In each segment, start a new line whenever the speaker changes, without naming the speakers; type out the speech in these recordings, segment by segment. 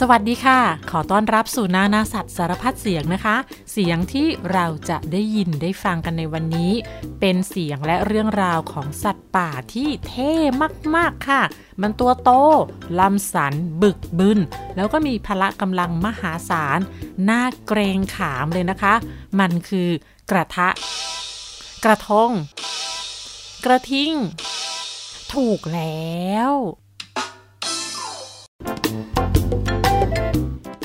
สวัสดีค่ะ ขอต้อนรับสู่นานาสัตว์สารพัดเสียงนะคะ เสียงที่เราจะได้ยินได้ฟังกันในวันนี้ เป็นเสียงและเรื่องราวของสัตว์ป่าที่เท่มากๆค่ะ มันตัวโตลำสัน บึกบึน แล้วก็มีพละกำลังมหาศาลน่าเกรงขามเลยนะคะ มันคือกระทะ กระทง กระทิง ถูกแล้ว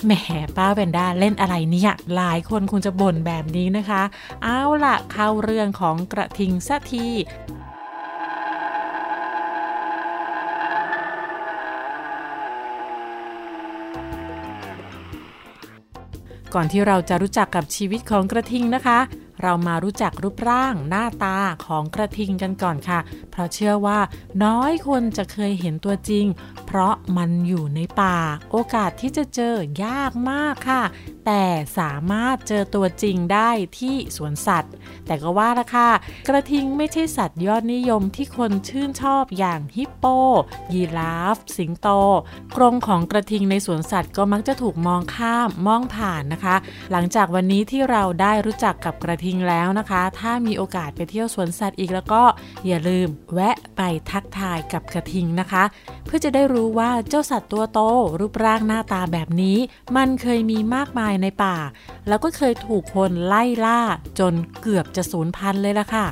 แหมป้าแวนด้าเล่นอะไรเนี่ยหลายคนคงจะบ่นแบบนี้นะคะ เอาละเข้าเรื่องของกระทิงสักทีก่อนที่เราจะรู้จักกับชีวิตของกระทิงนะคะ เรามารู้จักรูปร่างหน้าตาของกระทิงกันก่อนค่ะ เพราะเชื่อว่าน้อยคนจะเคยเห็นตัวจริง เพราะมันอยู่ในป่า โอกาสที่จะเจอยากมากค่ะ แต่สามารถเจอตัวจริงได้ที่สวนสัตว์ แต่ก็ว่าละค่ะ กระทิงไม่ใช่สัตว์ยอดนิยมที่คนชื่นชอบอย่างฮิปโป ยีราฟ สิงโต กรงของกระทิงในสวนสัตว์ก็มักจะถูกมองข้ามมองผ่านนะคะ หลังจากวันนี้ที่เราได้รู้จักกับกระทิงแล้วนะคะ ถ้ามีโอกาสไปเที่ยวสวนสัตว์อีกแล้วก็อย่าลืมแวะไปทักทายกับกระทิงนะคะ เพื่อจะได้รู้ว่าเจ้าสัตว์ตัวโตรูปร่างหน้าตาแบบนี้ มันเคยมีมากมายในป่า แล้วก็เคยถูกคนไล่ล่าจนเกือบจะสูญพันธุ์เลยล่ะค่ะ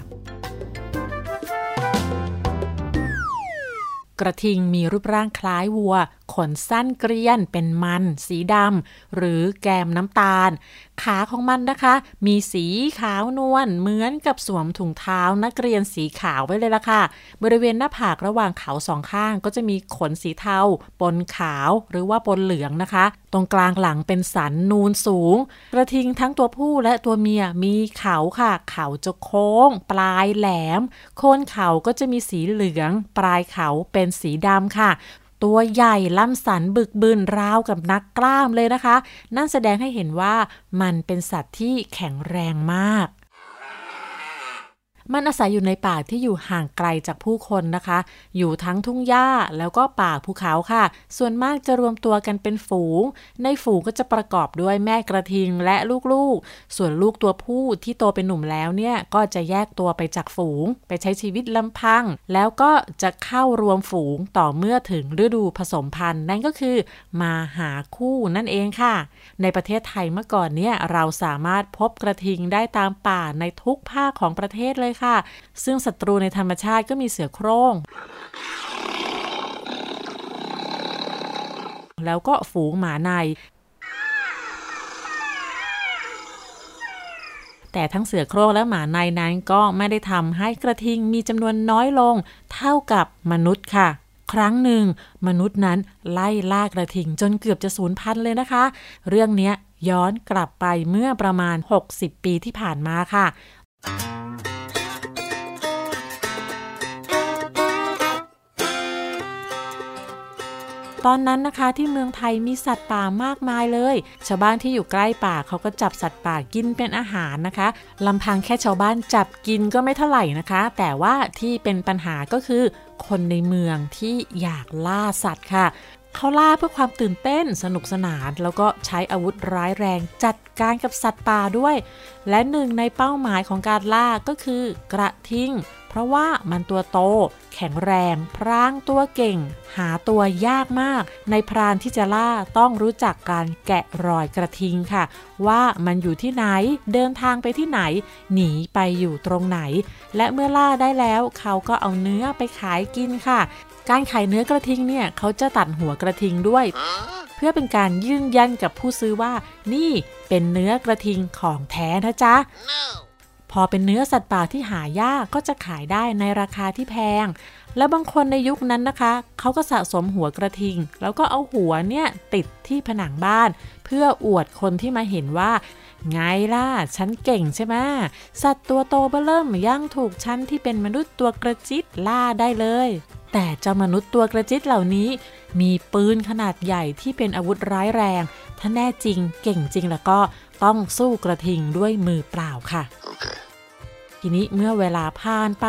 กระทิงมีรูปร่างคล้ายวัว ขนสั้นเกรียนเป็นมันสีดำหรือแกมน้ำตาล ขาของมันนะคะ มีสีขาวนวลเหมือนกับสวมถุงเท้านักเรียนสีขาวไว้เลยล่ะค่ะ บริเวณหน้าผากระหว่างเขาสองข้างก็จะมีขนสีเทาปนขาวหรือว่าปนเหลืองนะคะ ตรงกลางหลังเป็นสันนูนสูง กระทิงทั้งตัวผู้และตัวเมียมีเขาค่ะ เขาจะโค้ง ปลายแหลม โคนเขาก็จะมีสีเหลือง ปลายเขาเป็นสีดำค่ะ ตัวใหญ่ล่ำสันบึกบึนราวกับนักกล้ามเลยนะคะ นั่นแสดงให้เห็นว่ามันเป็นสัตว์ที่แข็งแรงมาก มันอาศัยอยู่ในป่าที่อยู่ห่างไกลจากผู้คนนะคะ อยู่ทั้งทุ่งหญ้าแล้วก็ป่าภูเขาค่ะ ส่วนมากจะรวมตัวกันเป็นฝูง ในฝูงก็จะประกอบด้วยแม่กระทิงและลูกๆ ส่วนลูกตัวผู้ที่โตเป็นหนุ่มแล้วเนี่ยก็จะแยกตัวไปจากฝูง ไปใช้ชีวิตลำพัง แล้วก็จะเข้ารวมฝูงต่อเมื่อถึงฤดูผสมพันธุ์ นั่นก็คือมาหาคู่นั่นเองค่ะ ในประเทศไทยเมื่อก่อนเนี่ยเราสามารถพบกระทิงได้ตามป่าในทุกภาคของประเทศเลยค่ะ ซึ่งศัตรูในธรรมชาติก็มีเสือโคร่งแล้วก็ฝูงหมาใน แต่ทั้งเสือโคร่งและหมาในนั้นก็ไม่ได้ทำให้กระทิงมีจำนวนน้อยลง เท่ากับมนุษย์ค่ะ ครั้งหนึ่ง มนุษย์นั้นไล่ล่ากระทิงจนเกือบจะสูญพันธุ์เลยนะคะ เรื่องนี้ย้อนกลับไปเมื่อประมาณ 60 ปีที่ผ่านมาค่ะ ตอนนั้นนะคะที่เมืองไทยมีสัตว์ป่ามากมายเลย ชาวบ้านที่อยู่ใกล้ป่าเขาก็จับสัตว์ป่ากินเป็นอาหารนะคะลำพังแค่ชาวบ้านจับกินก็ไม่เท่าไหร่นะคะ แต่ว่าที่เป็นปัญหาก็คือ คนในเมืองที่อยากล่าสัตว์ค่ะเขาล่าเพื่อความตื่นเต้นสนุกสนาน แล้วก็ใช้อาวุธร้ายแรงจัดการกับสัตว์ป่าด้วย และหนึ่งในเป้าหมายของการล่าก็คือกระทิง เพราะว่ามันตัวโต แข็งแรง พรางตัวเก่ง หาตัวยากมาก ในพรานที่จะล่าต้องรู้จักการแกะรอยกระทิงค่ะ ว่ามันอยู่ที่ไหน เดินทางไปที่ไหน หนีไปอยู่ตรงไหน และเมื่อล่าได้แล้วเขาก็เอาเนื้อไปขายกินค่ะ การขายเนื้อกระทิงเนี่ยเขาจะตัดหัวกระทิงด้วย เพื่อเป็นการยืนยันกับผู้ซื้อว่า นี่เป็นเนื้อกระทิงของแท้นะจ๊ะ พอเป็นเนื้อสัตว์ป่าที่หายากก็จะขายได้ในราคาที่แพง และบางคนในยุคนั้นนะคะ เขาก็สะสมหัวกระทิง แล้วก็เอาหัวเนี่ยติดที่ผนังบ้าน เพื่ออวดคนที่มาเห็นว่า ไงล่ะ ฉันเก่งใช่ไหมสัตว์ตัวโตเบ้อเริ่มย่างถูกฉันที่เป็นมนุษย์ตัวกระจิตล่าได้เลย แต่เจ้ามนุษย์ตัวกระจิตเหล่านี้ มีปืนขนาดใหญ่ที่เป็นอาวุธร้ายแรง ถ้าแน่จริงเก่งจริงแล้วก็ต้องสู้กระทิงด้วยมือเปล่าค่ะ
Okay.
ทีนี้เมื่อเวลาผ่านไป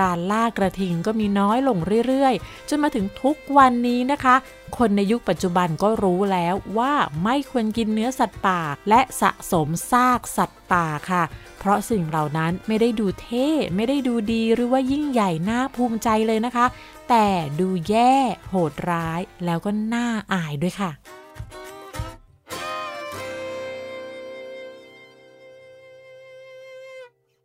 การล่ากระทิงก็มีน้อยลงเรื่อยๆ จนมาถึงทุกวันนี้นะคะ คนในยุคปัจจุบันก็รู้แล้วว่าไม่ควรกินเนื้อสัตว์ป่า และสะสมซากสัตว์ป่าค่ะ เพราะสิ่งเหล่านั้นไม่ได้ดูเท่ ไม่ได้ดูดีหรือว่ายิ่งใหญ่น่าภูมิใจเลยนะคะ แต่ดูแย่ โหดร้าย แล้วก็น่าอายด้วยค่ะ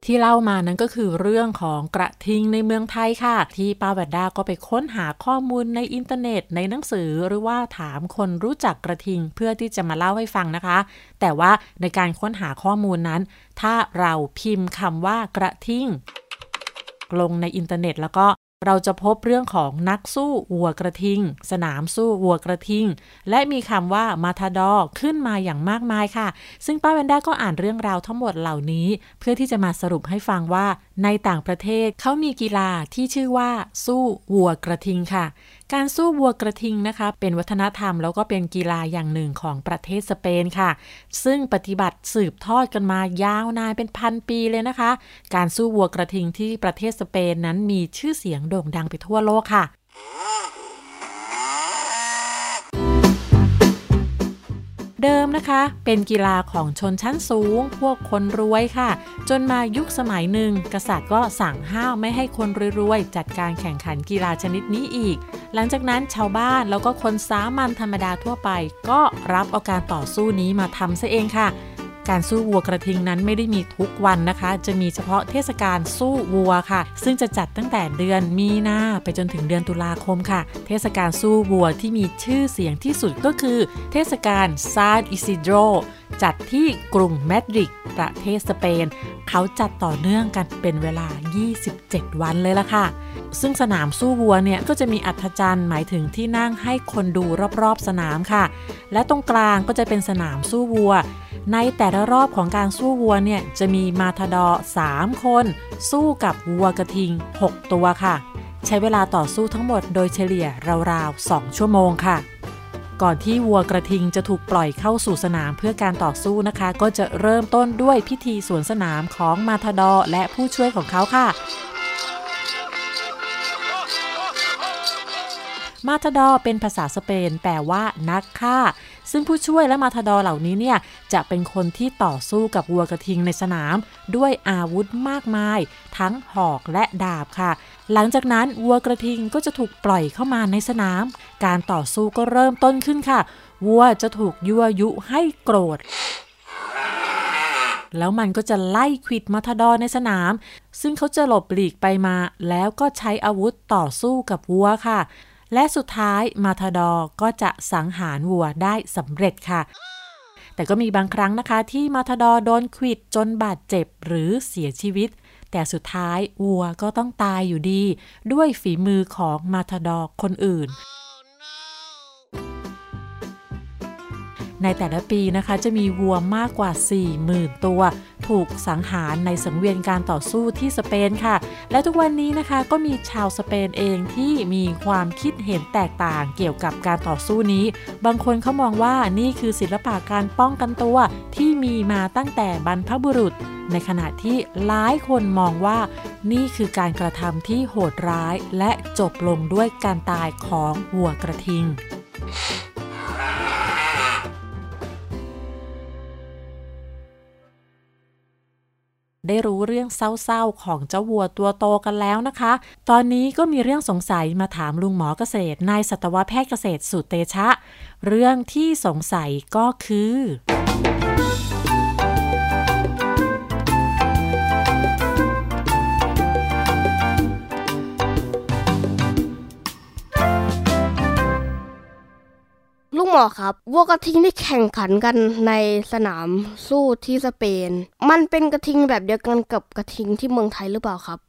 ที่เล่ามานั้นก็คือเรื่องของกระทิงในเมืองไทยค่ะ ที่ป้าแวนด้าก็ไปค้นหาข้อมูลในอินเทอร์เน็ตในหนังสือหรือว่าถามคนรู้จักกระทิงเพื่อที่จะมาเล่าให้ฟังนะคะ แต่ว่าในการค้นหาข้อมูลนั้น ถ้าเราพิมพ์คำว่ากระทิงลงในอินเทอร์เน็ตแล้วก็ เราจะพบเรื่องของนักสู้วัวกระทิง สนามสู้วัวกระทิง และมีคำว่า matador ขึ้นมาอย่างมากมายค่ะ ซึ่งป้าเวนด้าก็อ่านเรื่องราวทั้งหมดเหล่านี้ เพื่อที่จะมาสรุปให้ฟังว่า ในต่างประเทศเขามีกีฬาที่ชื่อว่า สู้วัวกระทิงค่ะ การสู้วัวกระทิงนะคะ เป็นวัฒนธรรมแล้วก็เป็นกีฬาอย่างหนึ่งของประเทศสเปนค่ะ ซึ่งปฏิบัติสืบทอดกันมายาวนานเป็นพันปีเลยนะคะ การสู้วัวกระทิงที่ประเทศสเปนนั้นมีชื่อเสียงโด่งดังไปทั่วโลกค่ะ เดิมนะคะ เป็นกีฬาของชนชั้นสูง พวกคนรวยค่ะ จนมายุคสมัยหนึ่ง กษัตริย์ก็สั่งห้ามไม่ให้คนรวยๆจัดการแข่งขันกีฬาชนิดนี้อีก หลังจากนั้นชาวบ้านแล้วก็คนสามัญธรรมดาทั่วไป ก็รับเอาการต่อสู้นี้มาทำซะเองค่ะ การสู้วัวกระทิงนั้นไม่ได้มีทุกวันนะคะ จะมีเฉพาะเทศกาลสู้วัวค่ะ ซึ่งจะจัดตั้งแต่เดือนมีนาไปจนถึงเดือนตุลาคมค่ะ เทศกาลสู้วัวที่มีชื่อเสียงที่สุดก็คือ เทศกาลซานอิซิโดรจัดที่กรุงมาดริดประเทศสเปน เขาจัดต่อเนื่องกันเป็นเวลา 27 วันเลยล่ะค่ะ ซึ่งสนามสู้วัวเนี่ยก็จะมีอัฐจันทร์หมายถึงที่นั่งให้คนดูรอบๆสนามค่ะ และตรงกลางก็จะเป็นสนามสู้วัว ในแต่ละรอบของการสู้วัวเนี่ยจะมีมาทาดอ3คน สู้กับวัวกระทิง 6 ตัวค่ะ ใช้เวลาต่อสู้ทั้งหมดโดยเฉลี่ยราวๆ 2 ชั่วโมงค่ะ ก่อนที่วัวกระทิงจะถูกปล่อยเข้าสู่สนามเพื่อการต่อสู้นะคะ ก็จะเริ่มต้นด้วยพิธีสวนสนามของมาทาดอและผู้ช่วยของเขาค่ะ มาทาดอเป็นภาษาสเปนแปลว่านักฆ่า ซึ่งผู้ช่วยและมาทาดอเหล่านี้เนี่ยจะเป็นคนที่ต่อสู้กับวัวกระทิงในสนาม ด้วยอาวุธมากมาย ทั้งหอกและดาบค่ะ หลังจากนั้นวัวกระทิงก็จะถูกปล่อยเข้ามาในสนาม การต่อสู้ก็เริ่มต้นขึ้นค่ะ วัวจะถูกยั่วยุให้โกรธแล้วมันก็จะไล่ควิดมาทาดอในสนาม ซึ่งเขาจะหลบหลีกไปมา แล้วก็ใช้อาวุธต่อสู้กับวัวค่ะ และสุดท้ายมาทดอก็จะสังหารวัวได้สำเร็จค่ะ แต่ก็มีบางครั้งนะคะที่มาทดอโดนขิดจนบาดเจ็บหรือเสียชีวิต แต่สุดท้ายวัวก็ต้องตายอยู่ดี ด้วยฝีมือของมาทดอคนอื่น ในแต่ละปีนะคะจะมีวัวมากกว่า 40,000 ตัว ถูกสังหารในสังเวียนการต่อสู้ที่สเปนค่ะ และทุกวันนี้นะคะก็มีชาวสเปนเองที่มีความคิดเห็นแตกต่างเกี่ยวกับการต่อสู้นี้ บางคนเขามองว่านี่คือศิลปะการป้องกันตัวที่มีมาตั้งแต่บรรพบุรุษ ในขณะที่หลายคนมองว่า นี่คือการกระทำที่โหดร้าย และจบลงด้วยการตายของวัวกระทิง ได้รู้เรื่องเศร้าๆของเจ้าวัวตัวโตกันแล้วนะคะ ตอนนี้ก็มีเรื่องสงสัยมาถามลุงหมอเกษตรนายสัตวแพทย์เกษตรสุเตชะ เรื่องที่สงสัยก็คือ
หรอครับวัวกระทิงที่แข่งขันกันในสนามสู้ที่สเปน มันเป็นกระทิงแบบเดียวกันกับกระทิงที่เมืองไทยหรือเปล่าครับ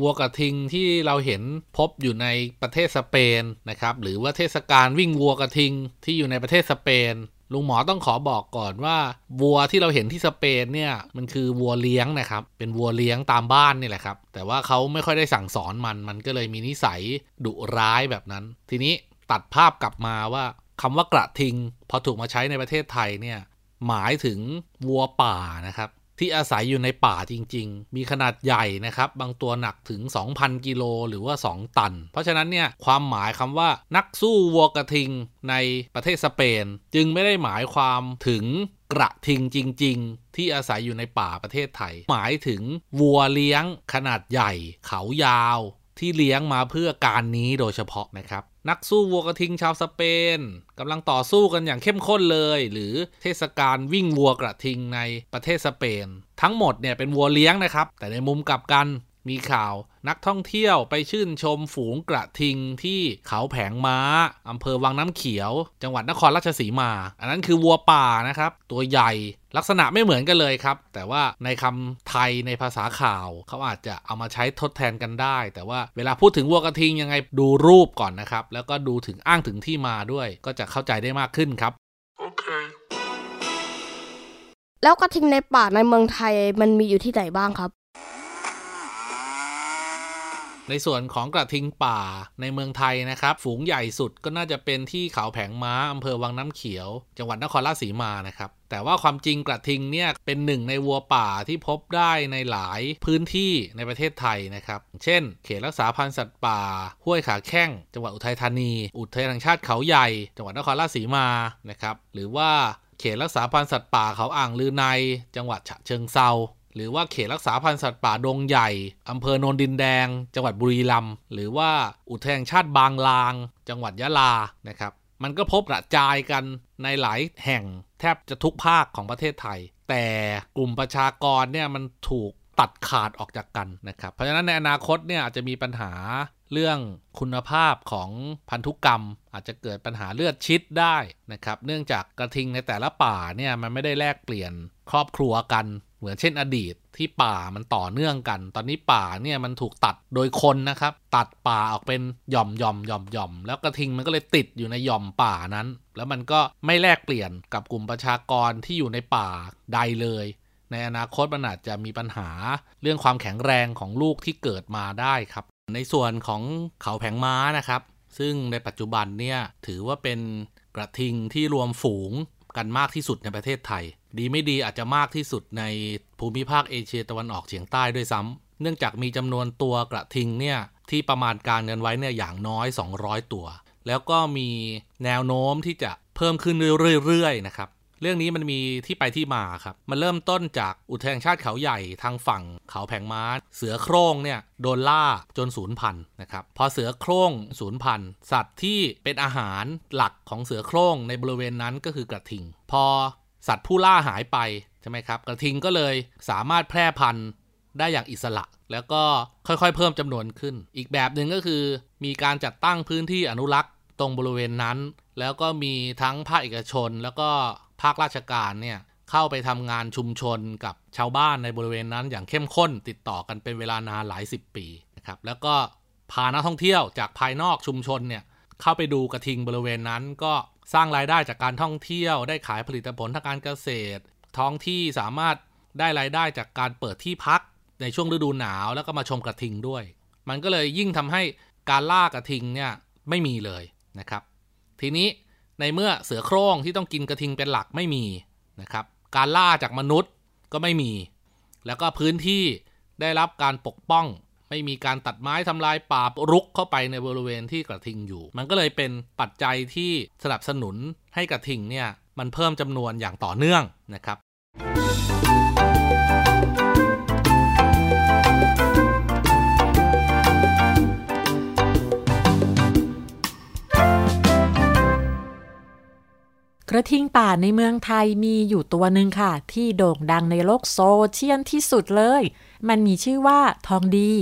วัวกระทิงที่เราเห็นพบอยู่ในประเทศสเปนนะครับหรือว่าเทศกาลวิ่งวัวกระทิงที่อยู่ในประเทศสเปน ลุงหมอต้องขอบอกก่อนว่า วัวที่เราเห็นที่สเปนเนี่ยมันคือวัวเลี้ยงนะครับ เป็นวัวเลี้ยงตามบ้านนี่แหละครับ แต่ว่าเขาไม่ค่อยได้สั่งสอนมัน มันก็เลยมีนิสัยดุร้ายแบบนั้น ทีนี้ตัดภาพกลับมาว่าคำว่ากระทิง พอถูกมาใช้ในประเทศไทยเนี่ยหมายถึงวัวป่านะครับ ที่อาศัยอยู่ในป่าจริง ๆ มีขนาดใหญ่นะครับ บางตัวหนักถึง 2,000 กิโลหรือว่า 2 ตัน เพราะฉะนั้นเนี่ยความหมายคำว่านักสู้วัวกระทิงในประเทศสเปน จึงไม่ได้หมายความถึงกระทิงจริง ๆ ที่อาศัยอยู่ในป่าประเทศไทย หมายถึงวัวเลี้ยงขนาดใหญ่ เขายาว ที่เลี้ยงมาเพื่อการนี้โดยเฉพาะนะครับ นักสู้วัวกระทิงชาวสเปนกำลังต่อสู้กันอย่างเข้มข้นเลย หรือเทศกาลวิ่งวัวกระทิงในประเทศสเปน ทั้งหมดเนี่ยเป็นวัวเลี้ยงนะครับ แต่ในมุมกลับกัน มีข่าวนักท่องเที่ยวไปชื่นชมฝูงกระทิงที่เขาแผงม้าอำเภอวังน้ำเขียว จังหวัดนครราชสีมา อันนั้นคือวัวป่านะครับ ตัวใหญ่ลักษณะไม่เหมือนกันเลยครับ แต่ว่าในคำไทยในภาษาข่าว เขาอาจจะเอามาใช้ทดแทนกันได้ แต่ว่าเวลาพูดถึงวัวกระทิงยังไงดูรูปก่อนนะครับ แล้วก็ดูถึงอ้างถึงที่มาด้วย ก็จะเข้าใจได้มากขึ้นครับ
Okay.
แล้วกระทิงในป่าในเมืองไทยมันมีอยู่ที่ไหนบ้างครับ
ในส่วนของกระทิงป่าในเมืองไทยนะครับ ฝูงใหญ่สุดก็น่าจะเป็นที่เขาแผงม้าอำเภอวังน้ำเขียว จังหวัดนครราชสีมานะครับแต่ว่าความจริงกระทิงเนี่ยเป็นหนึ่งในวัวป่าที่พบได้ในหลายพื้นที่ในประเทศไทยนะครับ เช่น เขตรักษาพันธุ์สัตว์ป่า ห้วยขาแข้ง จังหวัดอุทัยธานี อุทยานแห่งชาติเขาใหญ่ จังหวัดนครราชสีมานะครับหรือว่าเขตรักษาพันธุ์สัตว์ป่าเขาอ่างลือใน จังหวัดฉะเชิงเซา หรือว่าเขตรักษาพันธุ์สัตว์ป่าดงใหญ่ อำเภอโนนดินแดง จังหวัดบุรีรัมย์หรือว่าอุทยานชาติบางลาง จังหวัดยะลานะครับมันก็พบกระจายกันในหลายแห่งแทบจะทุกภาคของประเทศไทย แต่กลุ่มประชากรเนี่ยมันถูกตัดขาดออกจากกันนะครับ เพราะฉะนั้นในอนาคตเนี่ยอาจจะมีปัญหาเรื่องคุณภาพของพันธุกรรม อาจจะเกิดปัญหาเลือดชิดได้นะครับ เนื่องจากกระทิงในแต่ละป่าเนี่ยมันไม่ได้แลกเปลี่ยนครอบครัวกัน เหมือนเช่นอดีตที่ป่ามันต่อเนื่องกัน ตอนนี้ป่าเนี่ยมันถูกตัดโดยคนนะครับ ตัดป่าออกเป็นหย่อมหย่อมหย่อมหย่อมแล้วกระทิงมันก็เลยติดอยู่ในหย่อมป่านั้น แล้วมันก็ไม่แลกเปลี่ยนกับกลุ่มประชากรที่อยู่ในป่าใดเลย ในอนาคตมันอาจจะมีปัญหาเรื่องความแข็งแรงของลูกที่เกิดมาได้ครับ ในส่วนของเขาแผงม้านะครับ ซึ่งในปัจจุบันเนี่ยถือว่าเป็นกระทิงที่รวมฝูงกันมากที่สุดในประเทศไทย ดีไม่ดีอาจจะมากที่สุดในภูมิภาคเอเชียตะวันออกเฉียงใต้ด้วยซ้ำเนื่องจากมีจำนวนตัวกระทิงเนี่ยที่ประมาณการเงินไว้เนี่ยอย่างน้อย 200 ตัว แล้วก็มีแนวโน้มที่จะเพิ่มขึ้นเรื่อยๆนะครับเรื่องนี้มันมีที่ไปที่มาครับ มันเริ่มต้นจากอุทยานชาติเขาใหญ่ทางฝั่งเขาแผงม้า เสือโคร่งเนี่ยโดนล่าจนสูญพันธุ์นะครับ พอเสือโคร่งสูญพันธุ์ สัตว์ที่เป็นอาหารหลักของเสือโคร่งในบริเวณนั้นก็คือกระทิง พอ สัตว์ผู้ล่าหายไปใช่ไหมครับ กระทิงก็เลยสามารถแพร่พันธุ์ได้อย่างอิสระ แล้วก็ค่อยๆ เพิ่มจำนวนขึ้น อีกแบบหนึ่งก็คือ มีการจัดตั้งพื้นที่อนุรักษ์ตรงบริเวณนั้น แล้วก็มีทั้งภาคเอกชน แล้วก็ภาคราชการเนี่ยเข้าไปทำงานชุมชนกับชาวบ้านในบริเวณนั้นอย่างเข้มข้น ติดต่อกันเป็นเวลานานหลายสิบปีนะครับแล้วก็พานักท่องเที่ยวจากภายนอกชุมชนเนี่ย เข้าไปดูกระทิงบริเวณนั้น ก็สร้างรายได้จากการท่องเที่ยวได้ขายผลิตผลทางการเกษตร ท้องที่สามารถได้รายได้จากการเปิดที่พักในช่วงฤดูหนาวแล้วก็มาชมกระทิงด้วย มันก็เลยยิ่งทำให้การล่ากระทิงเนี่ยไม่มีเลยนะครับ ทีนี้ในเมื่อเสือโคร่งที่ต้องกินกระทิงเป็นหลักไม่มีนะครับ การล่าจากมนุษย์ก็ไม่มี แล้วก็พื้นที่ได้รับการปกป้อง ไม่มีการตัดไม้ทำลายป่ารุกเข้าไปในบริเวณที่กระทิงอยู่ มันก็เลยเป็นปัจจัยที่สนับสนุนให้กระทิงเนี่ยมันเพิ่มจำนวนอย่างต่อเนื่องนะครับ
กระทิงป่าในเมืองไทยมีอยู่ตัวหนึ่งค่ะ ที่โด่งดังในโลกโซเชียลที่สุดเลย มันมีชื่อว่าทองดี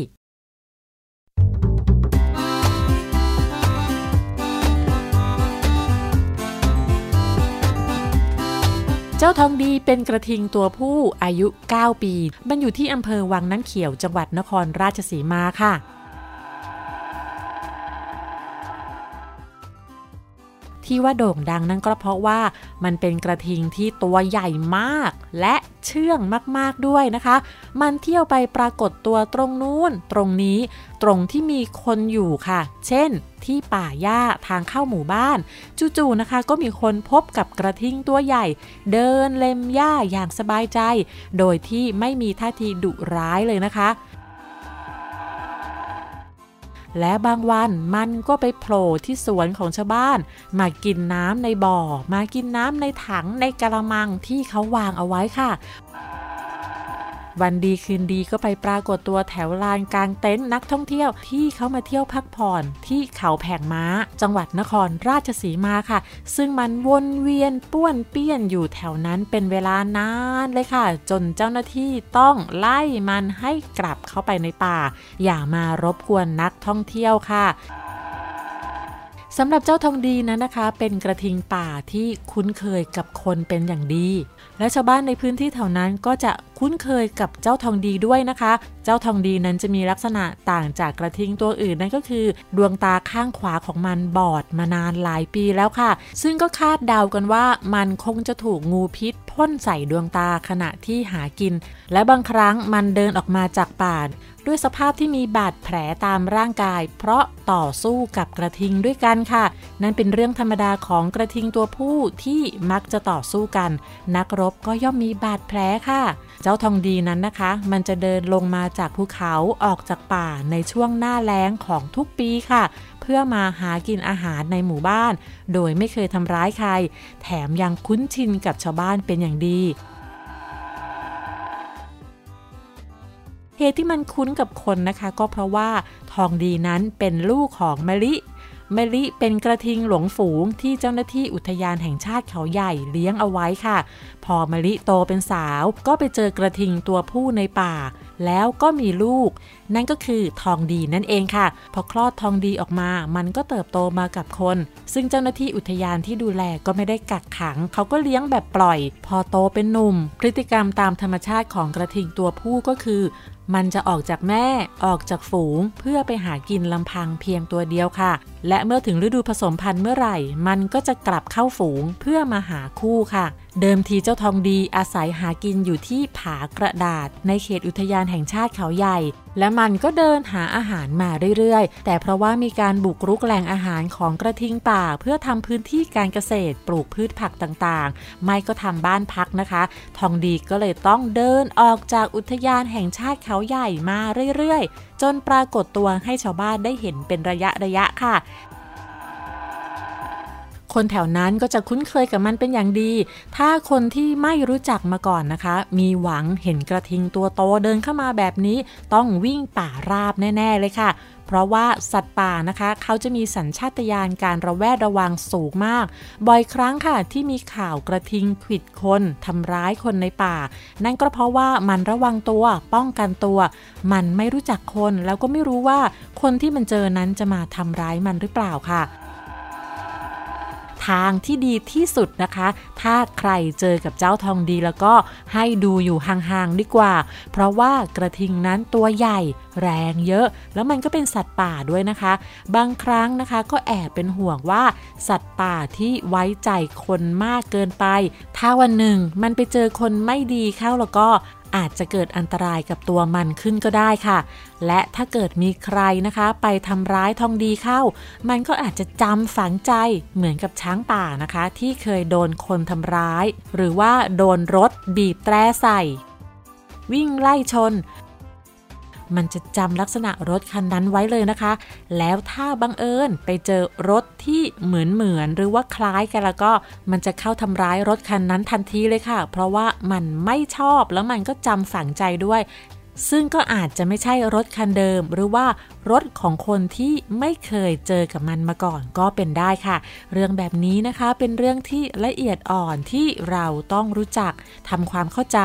เจ้าทองดีเป็นกระทิงตัวผู้อายุ 9 ปี มันอยู่ที่อำเภอวังน้ำเขียวจังหวัดนครราชสีมาค่ะ ที่ว่าโด่งดังนั่นก็เพราะว่ามันเป็นกระทิงที่ตัวใหญ่มาก และเชื่องมากๆด้วยนะคะ มันเที่ยวไปปรากฏตัวตรงนู้น ตรงนี้ตรงที่มีคนอยู่ค่ะ เช่น ที่ป่าหญ้าทางเข้าหมู่บ้าน จู่ๆนะคะ ก็มีคนพบกับกระทิงตัวใหญ่ เดินเล็มหญ้าอย่างสบายใจ โดยที่ไม่มีท่าทีดุร้ายเลยนะคะ และบางวันมันก็ไปโผล่ที่สวนของชาวบ้าน มากินน้ำในบ่อ มากินน้ำในถังในกระมังที่เขาวางเอาไว้ค่ะ วันดีคืนดีก็ไปปรากฏตัวแถวลานกลางเต็นท์นักท่องเที่ยวที่เขามาเที่ยวพักผ่อนที่เขาแผงม้า จังหวัดนครราชสีมาค่ะ ซึ่งมันวนเวียนป้วนเปี้ยนอยู่แถวนั้นเป็นเวลานานเลยค่ะ จนเจ้าหน้าที่ต้องไล่มันให้กลับเข้าไปในป่า อย่ามารบกวนนักท่องเที่ยวค่ะสำหรับเจ้าทองดีนั้นนะคะ เป็นกระทิงป่าที่คุ้นเคยกับคนเป็นอย่างดี และชาวบ้านในพื้นที่แถวนั้นก็จะ คุ้นเคยกับเจ้าทองดีด้วยนะคะ เจ้าทองดีนั้นจะมีลักษณะต่างจากกระทิงตัวอื่นนั่นก็คือ ดวงตาข้างขวาของมันบอดมานานหลายปีแล้วค่ะ ซึ่งก็คาดเดากันว่ามันคงจะถูกงูพิษพ่นใส่ดวงตาขณะที่หากิน และบางครั้งมันเดินออกมาจากป่าด้วยสภาพที่มีบาดแผลตามร่างกาย เพราะต่อสู้กับกระทิงด้วยกันค่ะ นั่นเป็นเรื่องธรรมดาของกระทิงตัวผู้ที่มักจะต่อสู้กัน นักรบก็ย่อมมีบาดแผลค่ะเจ้าทองดีนั้นนะคะ มันจะเดินลงมาจากภูเขาออกจากป่าในช่วงหน้าแล้งของทุกปีค่ะ เพื่อมาหากินอาหารในหมู่บ้าน โดยไม่เคยทำร้ายใคร แถมยังคุ้นชินกับชาวบ้านเป็นอย่างดีเหตุที่มันคุ้นกับคนนะคะ ก็เพราะว่าทองดีนั้นเป็นลูกของมะลิ มะลิเป็นกระทิงหลงฝูงที่เจ้าหน้าที่อุทยานแห่งชาติเขาใหญ่เลี้ยงเอาไว้ค่ะ พอมะลิโตเป็นสาวก็ไปเจอกระทิงตัวผู้ในป่า แล้วก็มีลูก นั่นก็คือทองดีนั่นเองค่ะ พอคลอดทองดีออกมา มันก็เติบโตมากับคน ซึ่งเจ้าหน้าที่อุทยานที่ดูแลก็ไม่ได้กักขัง เขาก็เลี้ยงแบบปล่อย พอโตเป็นหนุ่ม พฤติกรรมตามธรรมชาติของกระทิงตัวผู้ก็คือ มันจะออกจากแม่ออกจากฝูง เพื่อไปหากินลำพังเพียงตัวเดียวค่ะ และเมื่อถึงฤดูผสมพันธุ์เมื่อไหร่ มันก็จะกลับเข้าฝูงเพื่อมาหาคู่ค่ะ เดิมทีเจ้าทองดีอาศัยหากินอยู่ที่ผากระดาษ ในเขตอุทยานแห่งชาติเขาใหญ่ และมันก็เดินหาอาหารมาเรื่อยๆ แต่เพราะว่ามีการบุกรุกแหล่งอาหารของกระทิงป่า เพื่อทำพื้นที่การเกษตรปลูกพืชผักต่างๆ ไม่ก็ทำบ้านพักนะคะ ทองดีก็เลยต้องเดินออกจากอุทยานแห่งชาติเขาใหญ่มาเรื่อยๆ จนปรากฏตัวให้ชาวบ้านได้เห็นเป็นระยะระยะค่ะ คนแถวนั้นก็จะคุ้นเคยกับมันเป็นอย่างดี ถ้าคนที่ไม่รู้จักมาก่อนนะคะ มีหวังเห็นกระทิงตัวโตเดินเข้ามาแบบนี้ต้องวิ่งป่าราบแน่ ๆ เลยค่ะ เพราะว่าสัตว์ป่านะคะ เขาจะมีสัญชาตญาณการระแวดระวังสูงมาก บ่อยครั้งค่ะที่มีข่าวกระทิงขิดคนทำร้ายคนในป่า นั่นก็เพราะว่ามันระวังตัวป้องกันตัว มันไม่รู้จักคนแล้วก็ไม่รู้ว่าคนที่มันเจอนั้นจะมาทำร้ายมันหรือเปล่าค่ะ ทางที่ดีที่สุดนะคะ ถ้าใครเจอกับเจ้าทองดีแล้วก็ให้ดูอยู่ห่างๆดีกว่า เพราะว่ากระทิงนั้นตัวใหญ่แรงเยอะ แล้วมันก็เป็นสัตว์ป่าด้วยนะคะ บางครั้งนะคะก็แอบเป็นห่วงว่า สัตว์ป่าที่ไว้ใจคนมากเกินไป ถ้าวันหนึ่งมันไปเจอคนไม่ดีเข้าแล้วก็ อาจจะเกิดอันตรายกับตัวมันขึ้นก็ได้ค่ะ และถ้าเกิดมีใครนะคะ ไปทำร้ายทองดีเข้า มันก็อาจจะจำฝังใจเหมือนกับช้างป่านะคะ ที่เคยโดนคนทำร้าย หรือว่าโดนรถบีบแตรใส่ วิ่งไล่ชน มันจะจำลักษณะรถคันนั้นไว้เลยนะคะ แล้วถ้าบังเอิญไปเจอรถที่เหมือนเหมือนหรือว่าคล้ายกันแล้วก็มันจะเข้าทำร้ายรถคันนั้นทันทีเลยค่ะ เพราะว่ามันไม่ชอบแล้วมันก็จำฝังใจด้วย ซึ่งก็อาจจะไม่ใช่รถคันเดิม หรือว่ารถของคนที่ไม่เคยเจอกับมันมาก่อนก็เป็นได้ค่ะ เรื่องแบบนี้นะคะเป็นเรื่องที่ละเอียดอ่อนที่เราต้องรู้จักทำความเข้าใจ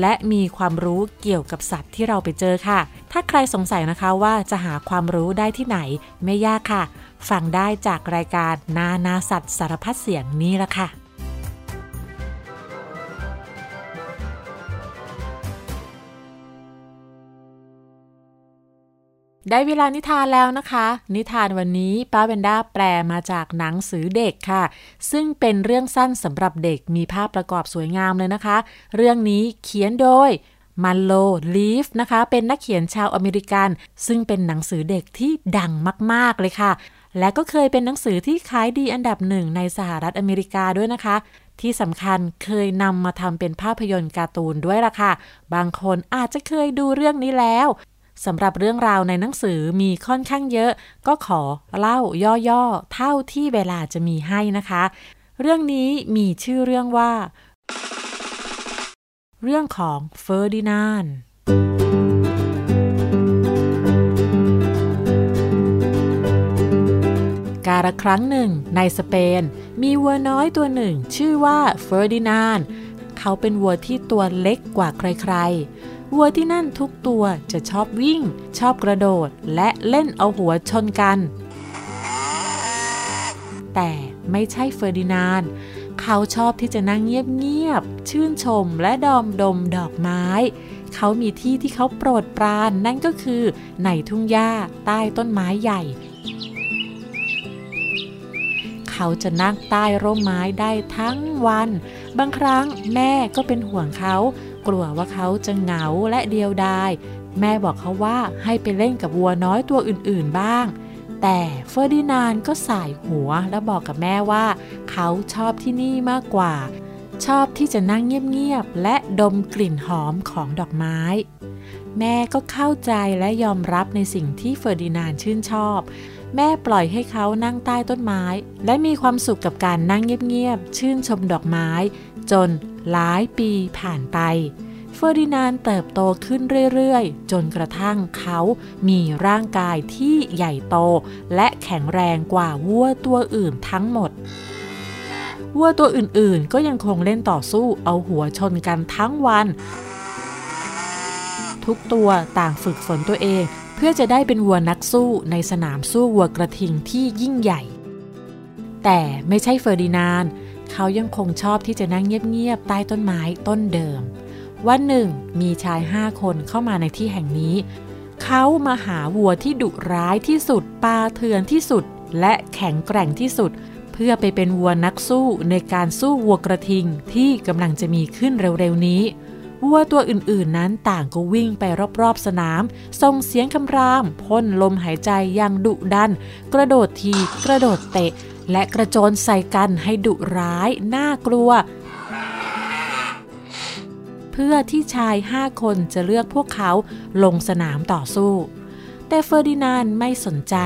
และมีความรู้เกี่ยวกับสัตว์ที่เราไปเจอค่ะ ถ้าใครสงสัยนะคะว่าจะหาความรู้ได้ที่ไหนไม่ยากค่ะ ฟังได้จากรายการนานาสัตว์สารพัดเสียงนี้ละค่ะ ได้เวลานิทานแล้วนะคะ นิทานวันนี้ป้าเบนด้าแปลมาจากหนังสือเด็กค่ะ ซึ่งเป็นเรื่องสั้นสำหรับเด็กมีภาพประกอบสวยงามเลยนะคะ เรื่องนี้เขียนโดยมันโลลีฟนะคะ เป็นนักเขียนชาวอเมริกัน ซึ่งเป็นหนังสือเด็กที่ดังมาก ๆ เลยค่ะ และก็เคยเป็นหนังสือที่ขายดีอันดับหนึ่งในสหรัฐอเมริกาด้วยนะคะ ที่สำคัญเคยนำมาทำเป็นภาพยนตร์การ์ตูนด้วยล่ะค่ะ บางคนอาจจะเคยดูเรื่องนี้แล้ว สำหรับเรื่องราวในหนังสือมีค่อนข้างเยอะ ก็ขอเล่าย่อๆ เท่าที่เวลาจะมีให้นะคะ เรื่องนี้มีชื่อเรื่องว่า เรื่องของเฟอร์ดินานกาลครั้งหนึ่งในสเปน มีวัวน้อยตัวหนึ่ง ชื่อว่าเฟอร์ดินานเขาเป็นวัวที่ตัวเล็กกว่าใครๆ วัวที่นั่นทุกตัวจะชอบวิ่ง ชอบกระโดด และเล่นเอาหัวชนกัน แต่ไม่ใช่เฟอร์ดินานเขาชอบที่จะนั่งเงียบๆ ชื่นชมและดอมดมดอกไม้ เขามีที่ที่เขาโปรดปรานนั่นก็คือในทุ่งหญ้าใต้ต้นไม้ใหญ่ เขาจะนั่งใต้ร่มไม้ได้ทั้งวัน บางครั้งแม่ก็เป็นห่วงเขา กลัวว่าเขาจะเหงาและเดียวดายแม่บอกเขาว่าให้ไปเล่นกับวัวน้อยตัวอื่นๆบ้าง แต่เฟอร์ดินานก็ส่ายหัวและบอกกับแม่ว่า เขาชอบที่นี่มากกว่า ชอบที่จะนั่งเงียบๆและดมกลิ่นหอมของดอกไม้แม่ก็เข้าใจและยอมรับในสิ่งที่เฟอร์ดินานชื่นชอบ แม่ปล่อยให้เขานั่งใต้ต้นไม้ และมีความสุขกับการนั่งเงียบๆ ชื่นชมดอกไม้ จนหลายปีผ่านไปเฟอร์ดินานเติบโตขึ้นเรื่อยๆ จนกระทั่งเขามีร่างกายที่ใหญ่โต และแข็งแรงกว่าวัวตัวอื่นทั้งหมด วัวตัวอื่นๆ ก็ยังคงเล่นต่อสู้เอาหัวชนกันทั้งวัน ทุกตัวต่างฝึกฝนตัวเอง เพื่อจะได้เป็นวัวนักสู้ในสนามสู้วัวกระทิงที่ยิ่งใหญ่ แต่ไม่ใช่เฟอร์ดินานเขายังคงชอบที่จะนั่งเงียบๆใต้ต้นไม้ต้นเดิม วันหนึ่งมีชายห้าคนเข้ามาในที่แห่งนี้ เขามาหาวัวที่ดุร้ายที่สุดปาเถื่อนที่สุด และแข็งแกร่งที่สุด เพื่อไปเป็นวัวนักสู้ในการสู้วัวกระทิงที่กำลังจะมีขึ้นเร็วๆนี้ วัวตัวอื่นๆนั้นต่างก็วิ่งไปรอบๆสนาม ส่งเสียงคำราม พ่นลมหายใจอย่างดุดัน กระโดดที กระโดดเตะ และกระโจนใส่กันให้ดุร้าย น่ากลัว เพื่อที่ชายห้าคนจะเลือกพวกเขาลงสนามต่อสู้ แต่เฟอร์ดินานไม่สนใจ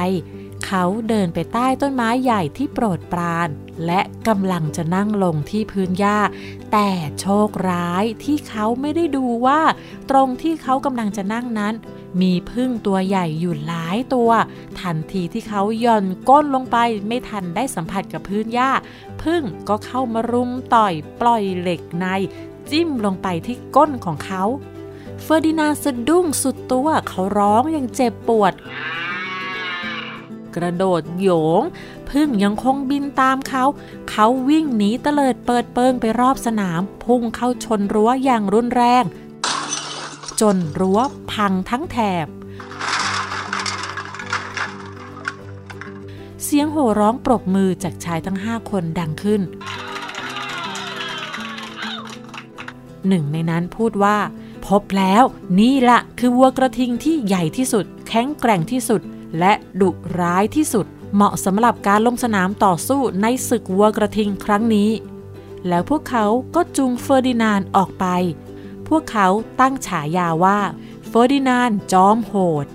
เขาเดินไปใต้ต้นไม้ใหญ่ที่โปรดปราน และกำลังจะนั่งลงที่พื้นหญ้า แต่โชคร้ายที่เขาไม่ได้ดูว่า ตรงที่เขากำลังจะนั่งนั้น มีพึ่งตัวใหญ่อยู่หลายตัว ทันทีที่เขาย่อนก้นลงไปไม่ทันได้สัมผัสกับพื้นหญ้า พึ่งก็เข้ามารุมต่อยปล่อยเหล็กใน จิ้มลงไปที่ก้นของเขา เฟอร์ดินานสะดุ้งสุดตัวเขาร้องอย่างเจ็บปวด กระโดดโยง พึ่งยังคงบินตามเขา เขาวิ่งหนีเตลิดเปิดเปิงไปรอบสนาม พุ่งเข้าชนรั้วอย่างรุนแรง จนรั้วพังทั้งแถบ เสียงโห่ร้องปรบมือจากชายทั้งห้าคนดังขึ้น หนึ่งในนั้นพูดว่าพบแล้วนี่ละคือวัวกระทิงที่ใหญ่ที่สุด แข็งแกร่งที่สุด และดุร้ายที่สุดเหมาะสำหรับการลงสนามต่อสู้ในศึกวัวกระทิงครั้งนี้ แล้วพวกเขาก็จูงเฟอร์ดินานออกไป พวกเขาตั้งฉายาว่าเฟอร์ดินานจอมโหด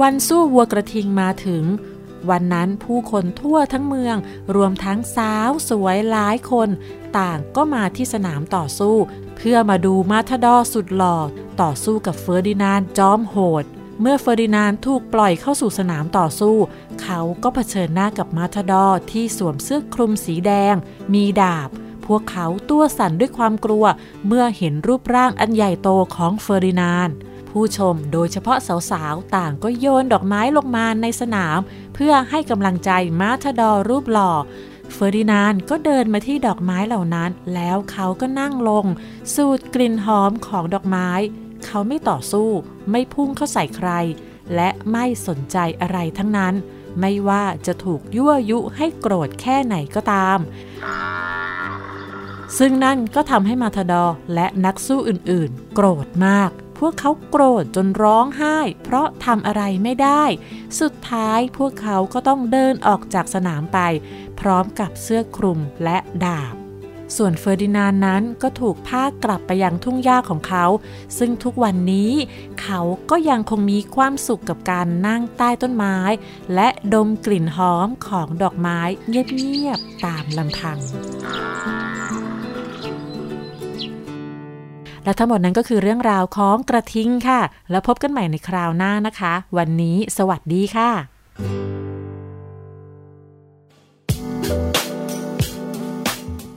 วันสู้วัวกระทิงมาถึง วันนั้นผู้คนทั่วทั้งเมือง รวมทั้งสาวสวยหลายคน ต่างก็มาที่สนามต่อสู้ เพื่อมาดูมาทาดอร์สุดหล่อต่อสู้กับเฟอร์ดินานจอมโหด เมื่อเฟอร์ดินานถูกปล่อยเข้าสู่สนามต่อสู้ เขาก็เผชิญหน้ากับมาทาดอร์ที่สวมเสื้อคลุมสีแดง มีดาบ พวกเขาตัวสั่นด้วยความกลัว เมื่อเห็นรูปร่างอันใหญ่โตของเฟอร์ดินาน ผู้ชมโดยเฉพาะสาวๆ ต่างก็โยนดอกไม้ลงมาในสนาม เพื่อให้กำลังใจมาทาดอร์รูปหล่อเฟอร์ดินานก็เดินมาที่ดอกไม้เหล่านั้น แล้วเขาก็นั่งลง สูดกลิ่นหอมของดอกไม้ เขาไม่ต่อสู้ ไม่พุ่งเข้าใส่ใคร และไม่สนใจอะไรทั้งนั้น ไม่ว่าจะถูกยั่วยุให้โกรธแค่ไหนก็ตาม ซึ่งนั่นก็ทำให้มาทาดอและนักสู้อื่นๆ โกรธมากพวกเขาโกรธจนร้องไห้ เพราะทำอะไรไม่ได้ สุดท้ายพวกเขาก็ต้องเดินออกจากสนามไป พร้อมกับเสื้อคลุมและดาบ ส่วนเฟอร์ดินานนั้นก็ถูกพากลับไปยังทุ่งหญ้าของเขา ซึ่งทุกวันนี้เขาก็ยังคงมีความสุขกับการนั่งใต้ต้นไม้ และดมกลิ่นหอมของดอกไม้เงียบๆตามลำพังและทั้งหมดนั้นก็คือเรื่องราวของกระทิงค่ะ แล้วพบกันใหม่ในคราวหน้านะคะ วันนี้สวัสดีค่ะ